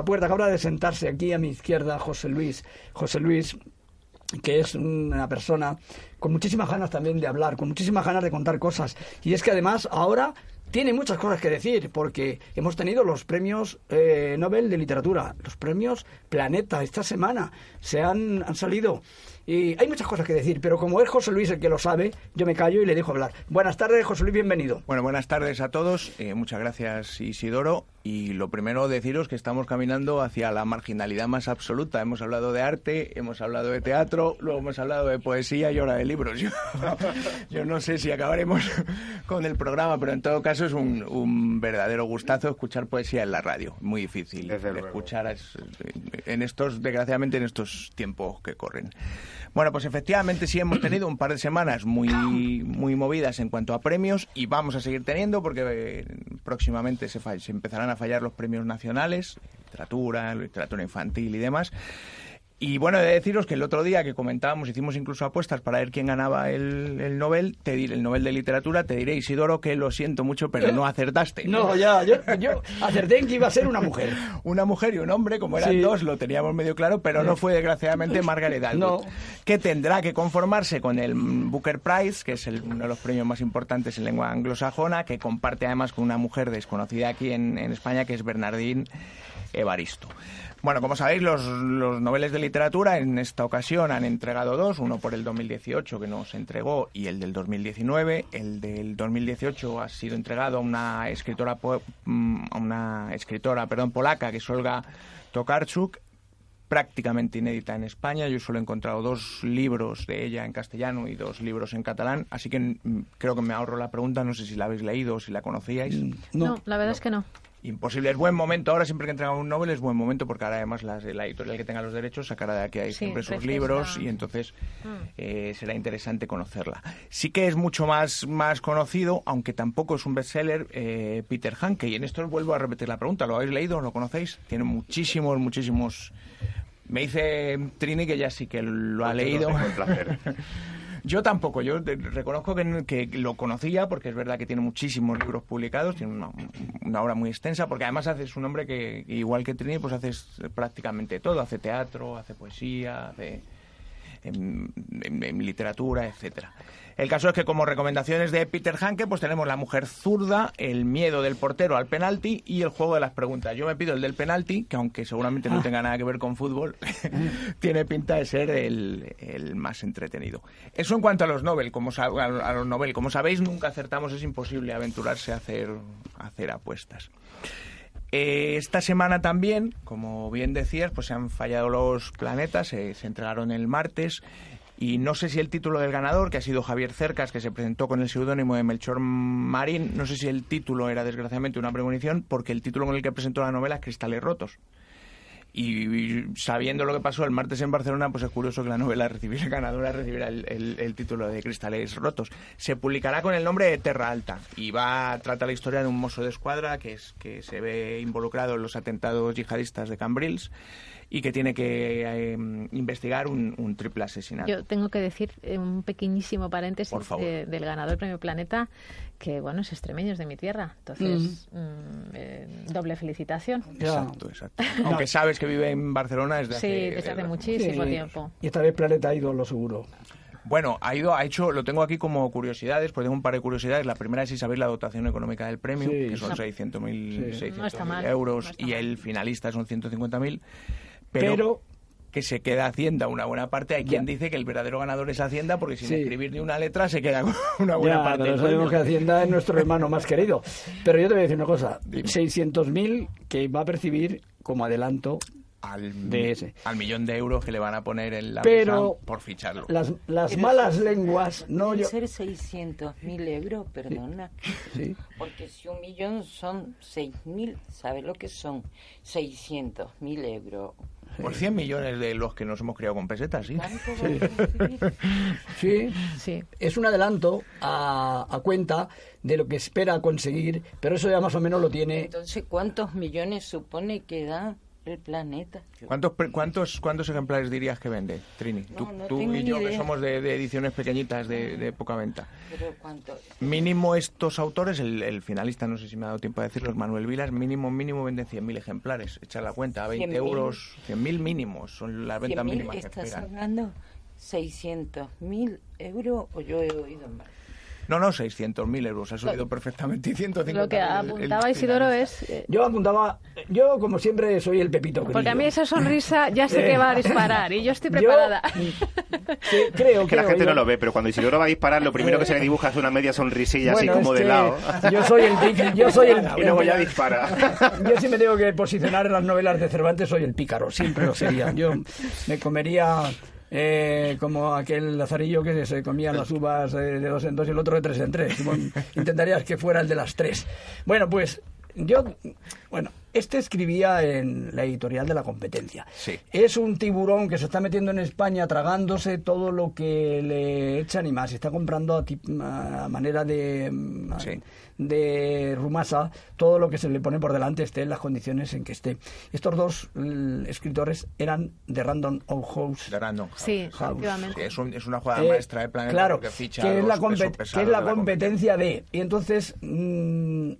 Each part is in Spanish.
La puerta acaba de sentarse aquí a mi izquierda José Luis. José Luis, que es una persona con muchísimas ganas también de hablar, con muchísimas ganas de contar cosas. Y es que además ahora tiene muchas cosas que decir, porque hemos tenido los premios eh, Nobel de Literatura, los premios Planeta esta semana. Se han, han salido y hay muchas cosas que decir, pero como es José Luis el que lo sabe, yo me callo y le dejo hablar. Buenas tardes, José Luis, bienvenido. Bueno, buenas tardes a todos. Eh, muchas gracias, Isidoro. Y lo primero, deciros que estamos caminando hacia la marginalidad más absoluta. Hemos hablado de arte, hemos hablado de teatro, luego hemos hablado de poesía y ahora de libros. Yo, yo no sé si acabaremos con el programa, pero en todo caso es un, un verdadero gustazo escuchar poesía en la radio. Muy difícil escuchar es- en estos, desgraciadamente, en estos tiempos que corren. Bueno, pues efectivamente sí hemos tenido un par de semanas muy, muy movidas en cuanto a premios y vamos a seguir teniendo porque próximamente se, empezarán a fallar los premios nacionales, literatura, literatura infantil y demás. Y bueno, he de deciros que el otro día que comentábamos, hicimos incluso apuestas para ver quién ganaba el, el Nobel, te diré, el Nobel de Literatura, te diré, Isidoro, que lo siento mucho, pero no acertaste. No, ya, yo, yo acerté en que iba a ser una mujer. Una mujer y un hombre, como eran Sí. dos, lo teníamos medio claro, pero no fue desgraciadamente Margaret Atwood, No. que tendrá que conformarse con el Booker Prize, que es el- uno de los premios más importantes en lengua anglosajona, que comparte además con una mujer desconocida aquí en, en España, que es Bernardine Evaristo. Bueno, como sabéis, los, los noveles de literatura en esta ocasión han entregado dos, uno por el 2018 que nos entregó y el del 2019. El del 2018 ha sido entregado a una escritora, po- mm, a una escritora perdón, polaca que es Olga Tokarczuk, prácticamente inédita en España. Yo solo he encontrado dos libros de ella en castellano y dos libros en catalán, así que mm, creo que me ahorro la pregunta, no sé si la habéis leído o si la conocíais. No, la verdad es que no. Imposible, es buen momento. Ahora siempre que entregan un Nobel es buen momento porque ahora además las- la editorial que tenga los derechos sacará de aquí ahí Sí, siempre sus libros y entonces Mm. eh, será interesante conocerla. Sí que es mucho más, más conocido, aunque tampoco es un bestseller, eh, Peter Hanke. Y en esto os vuelvo a repetir la pregunta. ¿Lo habéis leído? ¿Lo conocéis? Tiene muchísimos, muchísimos... Me dice Trini que ya sí que lo ha leído. el placer. Yo tampoco, yo reconozco que, lo conocía porque es verdad que tiene muchísimos libros publicados, tiene una, una obra muy extensa, porque además hace es un hombre que, igual que Trini, pues hace prácticamente todo, hace teatro, hace poesía, hace en, en- en literatura, etcétera. El caso es que como recomendaciones de Peter Hanke, pues tenemos La mujer zurda, El miedo del portero al penalti y El juego de las preguntas. Yo me pido el del penalti, que aunque seguramente no tenga nada que ver con fútbol, tiene pinta de ser el, el más entretenido. Eso en cuanto a los Nobel, como a a los Nobel, como sabéis nunca acertamos, es imposible aventurarse a hacer, a hacer apuestas. Eh, esta semana también, como bien decías, pues se han fallado los planetas, se, entregaron el martes y no sé si el título del ganador, que ha sido Javier Cercas, que se presentó con el seudónimo de Melchor Marín, no sé si el título era desgraciadamente una premonición, porque el título con el que presentó la novela es Cristales Rotos. Y sabiendo lo que pasó el martes en Barcelona, pues es curioso que la novela recibiera ganadora recibiera el, el- el título de Cristales Rotos. Se publicará con el nombre de Terra Alta y va a tratar la historia de un mozo de escuadra que, es, que se ve involucrado en los atentados yihadistas de Cambrils y que tiene que eh, investigar un, un triple asesinato. Yo tengo que decir eh, un pequeñísimo paréntesis Por favor. de- del ganador del Premio Planeta, que bueno, es extremeño, es de mi tierra. Entonces, mm, eh, doble felicitación. Exacto, exacto. Aunque sabes que vive en Barcelona desde Sí, hace... desde hace muchísimo Sí. tiempo. Y esta vez Planeta ha ido, lo seguro. Bueno, ha ido, ha hecho, lo tengo aquí como curiosidades, pues tengo un par de curiosidades. La primera es si sabéis la dotación económica del premio, Sí. que son No. 600.000 Sí. No está 600.000 mal, euros no y el finalista son 150.000. Pero, Pero, que se queda Hacienda una buena parte. Hay quien Ya. dice que el verdadero ganador es Hacienda porque sin Sí. escribir ni una letra se queda con una buena ya, parte. pero sabemos que. Hacienda es nuestro hermano más querido. Pero yo te voy a decir una cosa. 600.000 que va a percibir como adelanto al, de ese. al millón de euros que le van a poner en la Pero mesa por ficharlo. las, las Pero malas lenguas, no yo... ser 600 mil euros, perdona. Sí. Porque si un millón son 6 mil, ¿sabes lo que son? 600 mil euros. Por 100 millones de los que nos hemos criado con pesetas, sí. Sí, Sí. es un adelanto a, a cuenta de lo que espera conseguir, pero eso ya más o menos lo tiene. Entonces, ¿cuántos millones supone que da? El planeta. ¿Cuántos, cuántos, ¿Cuántos ejemplares dirías que vende, Trini? No, tú no tú tengo y yo, que somos de, de ediciones pequeñitas de, de poca venta. Pero cuánto. Mínimo estos autores, el, el finalista, no sé si me ha dado tiempo a decirlo, es Manuel Vilas, mínimo, mínimo venden 100.000 ejemplares. Echa la cuenta, a 20 100.000. euros, 100.000 mínimos, son las ventas 100.000, mínimas que ¿Estás pegan. hablando 600.000 euros o yo he oído mal? No, no, 600.000 euros, has oído perfectamente y 150.000 Lo que el- el apuntaba Isidoro es... eh, Yo apuntaba, yo como siempre soy el Pepito Grillo. Porque a mí esa sonrisa ya sé que va a disparar y yo estoy Yo, preparada. sí, creo Es que la gente yo- no lo ve, pero cuando Isidoro va a disparar, lo primero que se le dibuja es una media sonrisilla así como de lado. Yo soy el pic- yo soy el Y luego ya dispara. Yo si me tengo que posicionar en las novelas de Cervantes soy el pícaro, siempre lo sería. Yo me comería eh, como aquel lazarillo que se comía las uvas eh, de dos en dos y el otro de tres en tres. Intentarías que fuera el de las tres. Bueno, pues yo, bueno, este escribía en la editorial de la competencia. Sí. Es un tiburón que se está metiendo en España tragándose todo lo que le echan y más. Está comprando a, tip- a manera de, mm, Sí. de rumasa todo lo que se le pone por delante esté en las condiciones en que esté. Estos dos escritores eran de Random House. De Random House. Sí, House. efectivamente. Sí, es, un- es una jugada Eh, maestra de Planeta claro, ficha que a es, la pesos compet- pesados que es la de competencia de. Y entonces mm,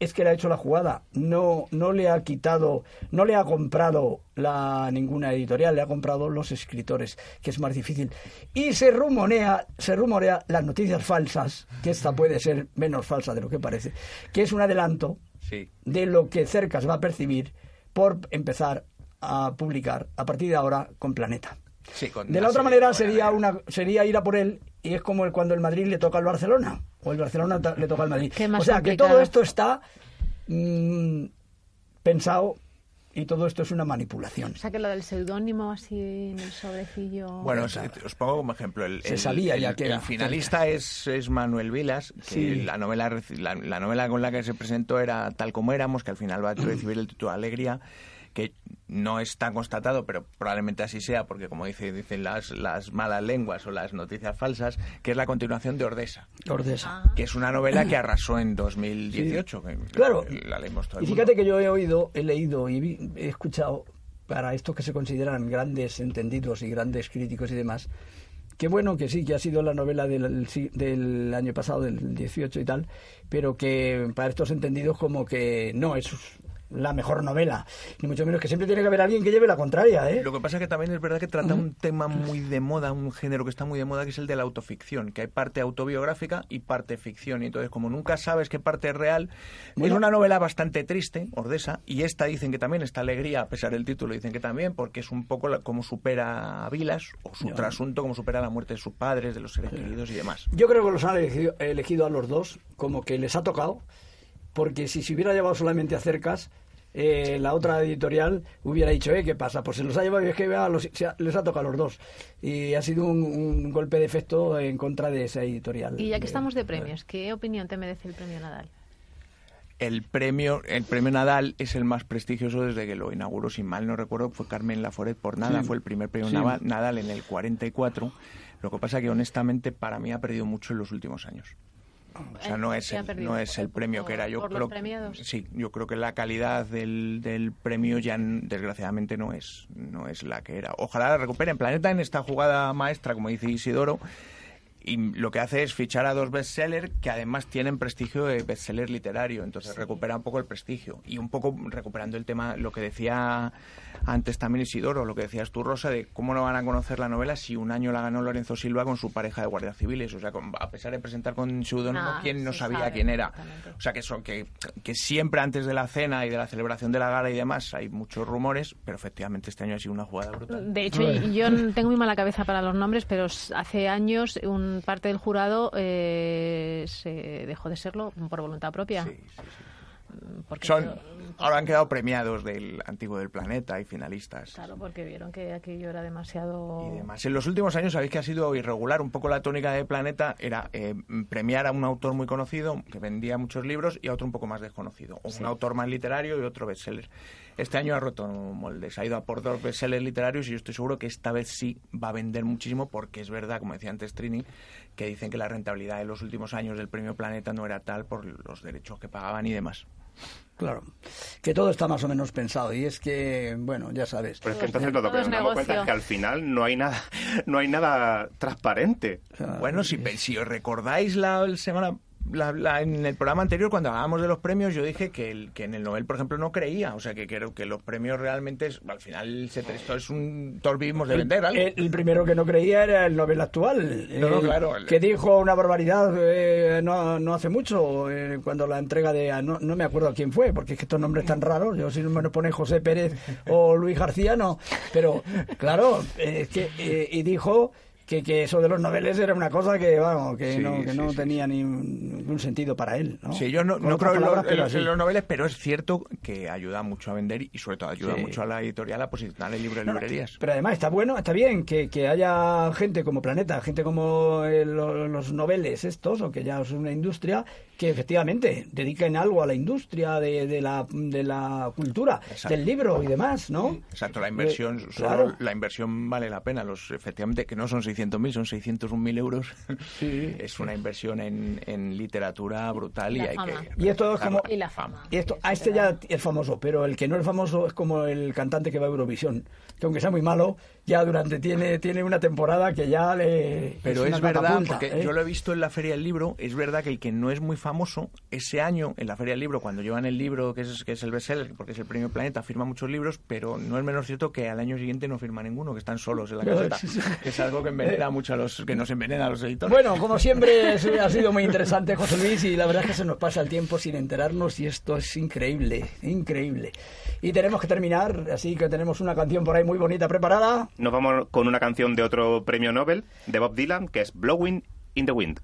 es que le ha hecho la jugada. No, no le ha quitado, no le ha comprado la ninguna editorial, le ha comprado los escritores, que es más difícil. Y se rumorea, se rumorea las noticias falsas, que esta puede ser menos falsa de lo que parece, que es un adelanto Sí. de lo que Cercas va a percibir por empezar a publicar a partir de ahora con Planeta. Sí, con De la otra manera sería una sería ir a por él y es como el- cuando el Madrid le toca al Barcelona o el Barcelona le toca al Madrid. Qué más o sea que todo esto está mm, pensado y todo esto es una manipulación. O sea que lo del seudónimo así en el sobrecillo... Bueno, os, os pongo como ejemplo. El, Se el- sabía ya el- que el era finalista es, es Manuel Vilas, que Sí. la, novela, la, la novela con la que se presentó era Tal como éramos, que al final va a recibir el título Alegría, que no está constatado, pero probablemente así sea, porque como dice, dicen las, las malas lenguas o las noticias falsas, que es la continuación de Ordesa, Ordesa. Ah. que es una novela que arrasó en 2018. que Claro. La leímos todo el Y mundo. fíjate que yo he oído, he leído y vi- he escuchado para estos que se consideran grandes entendidos y grandes críticos y demás, que bueno, que sí, que ha sido la novela del, del año pasado, del 18 y tal, pero que para estos entendidos como que no es la mejor novela, ni mucho menos que siempre tiene que haber alguien que lleve la contraria, ¿eh? Lo que pasa es que también es verdad que trata un tema muy de moda, un género que está muy de moda, que es el de la autoficción, que hay parte autobiográfica y parte ficción. Y entonces, como nunca sabes qué parte es real, Bueno. es una novela bastante triste, Ordesa, y esta dicen que también está alegría, a pesar del título, dicen que también, porque es un poco la- como supera a Vilas, o su trasunto, como supera la muerte de sus padres, de los seres queridos y demás. Yo creo que los han elegido, elegido a los dos como que les ha tocado, porque si se hubiera llevado solamente a cercas, eh, la otra editorial hubiera dicho, eh, ¿qué pasa? Pues se los ha llevado y es que vea, los- se ha- les ha tocado a los dos. Y ha sido un, un golpe de efecto en contra de esa editorial. Y ya que estamos de premios, ¿qué opinión te merece el premio Nadal? El premio, el premio Nadal es el más prestigioso desde que lo inauguró, si mal no recuerdo, fue Carmen Laforet por nada, Sí. fue el primer premio Sí. Nadal en el 44. Lo que pasa que honestamente para mí ha perdido mucho en los últimos años. O sea, no es ¿Qué ha el, no es el ¿Por- premio que era. Yo por los creo, premiados? Sí, yo creo que la calidad del, del premio ya desgraciadamente no es, no es la que era. Ojalá la recuperen. Planeta en esta jugada maestra, como dice Isidoro, y lo que hace es fichar a dos bestsellers que además tienen prestigio de bestseller literario, entonces recupera un poco el prestigio. Y un poco recuperando el tema, lo que decía antes también Isidoro, lo que decías tú Rosa, de cómo no van a conocer la novela si un año la ganó Lorenzo Silva con su pareja de guardias civiles, o sea, con- a pesar de presentar con seudónimo, Ah, ¿quién no sabía sabe quién era? O sea, que, eso, que, que siempre antes de la cena y de la celebración de la gala y demás hay muchos rumores, pero efectivamente este año ha sido una jugada brutal. De hecho, yo tengo muy mala cabeza para los nombres, pero hace años un parte del jurado eh, se dejó de serlo por voluntad propia. Sí, sí, sí. Porque, Son, ahora han quedado premiados del antiguo del planeta y finalistas. Claro, porque vieron que aquello era demasiado... Y demás. En los últimos años sabéis que ha sido irregular. Un poco la tónica de Planeta era eh, premiar a un autor muy conocido que vendía muchos libros y a otro un poco más desconocido. O un autor más literario y otro bestseller. Este año ha roto moldes. Ha ido a por dos bestsellers literarios y yo estoy seguro que esta vez sí va a vender muchísimo porque es verdad, como decía antes Trini, que dicen que la rentabilidad de los últimos años del premio Planeta no era tal por los derechos que pagaban y demás. Claro, que todo está más o menos pensado y es que, bueno, ya sabes. Pero es que entonces Todo lo que es nos damos cuenta es que al final no hay nada, no hay nada transparente. Sea, Bueno, si, si os recordáis la semana la- la- en el programa anterior, cuando hablábamos de los premios, yo dije que, el- que en el Nobel, por ejemplo, no creía. O sea, que creo que los premios realmente, es- al final, se, esto es un... Todos vivimos de vender algo. El, el primero que no creía era el Nobel actual, No, no, eh, claro, el- que dijo una barbaridad eh, no, no hace mucho, eh, cuando la entrega de... No, no me acuerdo quién fue, porque es que estos nombres tan raros, yo si no me lo pone José Pérez o Luis García, no. Pero, claro, eh, es que, eh, y dijo que, que eso de los noveles era una cosa que, vamos, que Sí, no, que sí, no sí, tenía ni un- ningún sentido para él. ¿no? Sí, yo no, no creo en los, palabras, en los- así. en los noveles, pero es cierto que ayuda mucho a vender y sobre todo ayuda mucho a la editorial a posicionar el libro en librerías. Pero además está bueno, está bien que, que haya gente como Planeta, gente como eh, lo- los noveles estos, o que ya es una industria, que efectivamente dediquen algo a la industria de, de la, de la cultura, Exacto. del libro y demás, ¿no? Exacto, la inversión, Eh, solo la inversión vale la pena. Los, efectivamente, que no son 600.000, son 601.000 euros. Sí. Es una inversión en, en literatura brutal y, La hay fama. que... Y esto es como- Y la fama. Y esto, a este ya es famoso, pero el que no es famoso es como el cantante que va a Eurovisión, que aunque sea muy malo, ya durante tiene, tiene una temporada que ya le... Pero es verdad, porque ¿eh? yo lo he visto en la Feria del Libro, es verdad que el que no es muy famoso, ese año en la Feria del Libro, cuando llevan el libro, que es, que es el bestseller, porque es el premio Planeta, firma muchos libros, pero no es menos cierto que al año siguiente no firma ninguno, que están solos en la caseta, que es algo que envenena mucho a los, que nos envenena a los editores. Bueno, como siempre, ha sido muy interesante, José Luis, y la verdad es que se nos pasa el tiempo sin enterarnos y esto es increíble, increíble. Y tenemos que terminar, así que tenemos una canción por ahí muy bonita preparada. Nos vamos con una canción de otro premio Nobel, de Bob Dylan, que es Blowing in the Wind.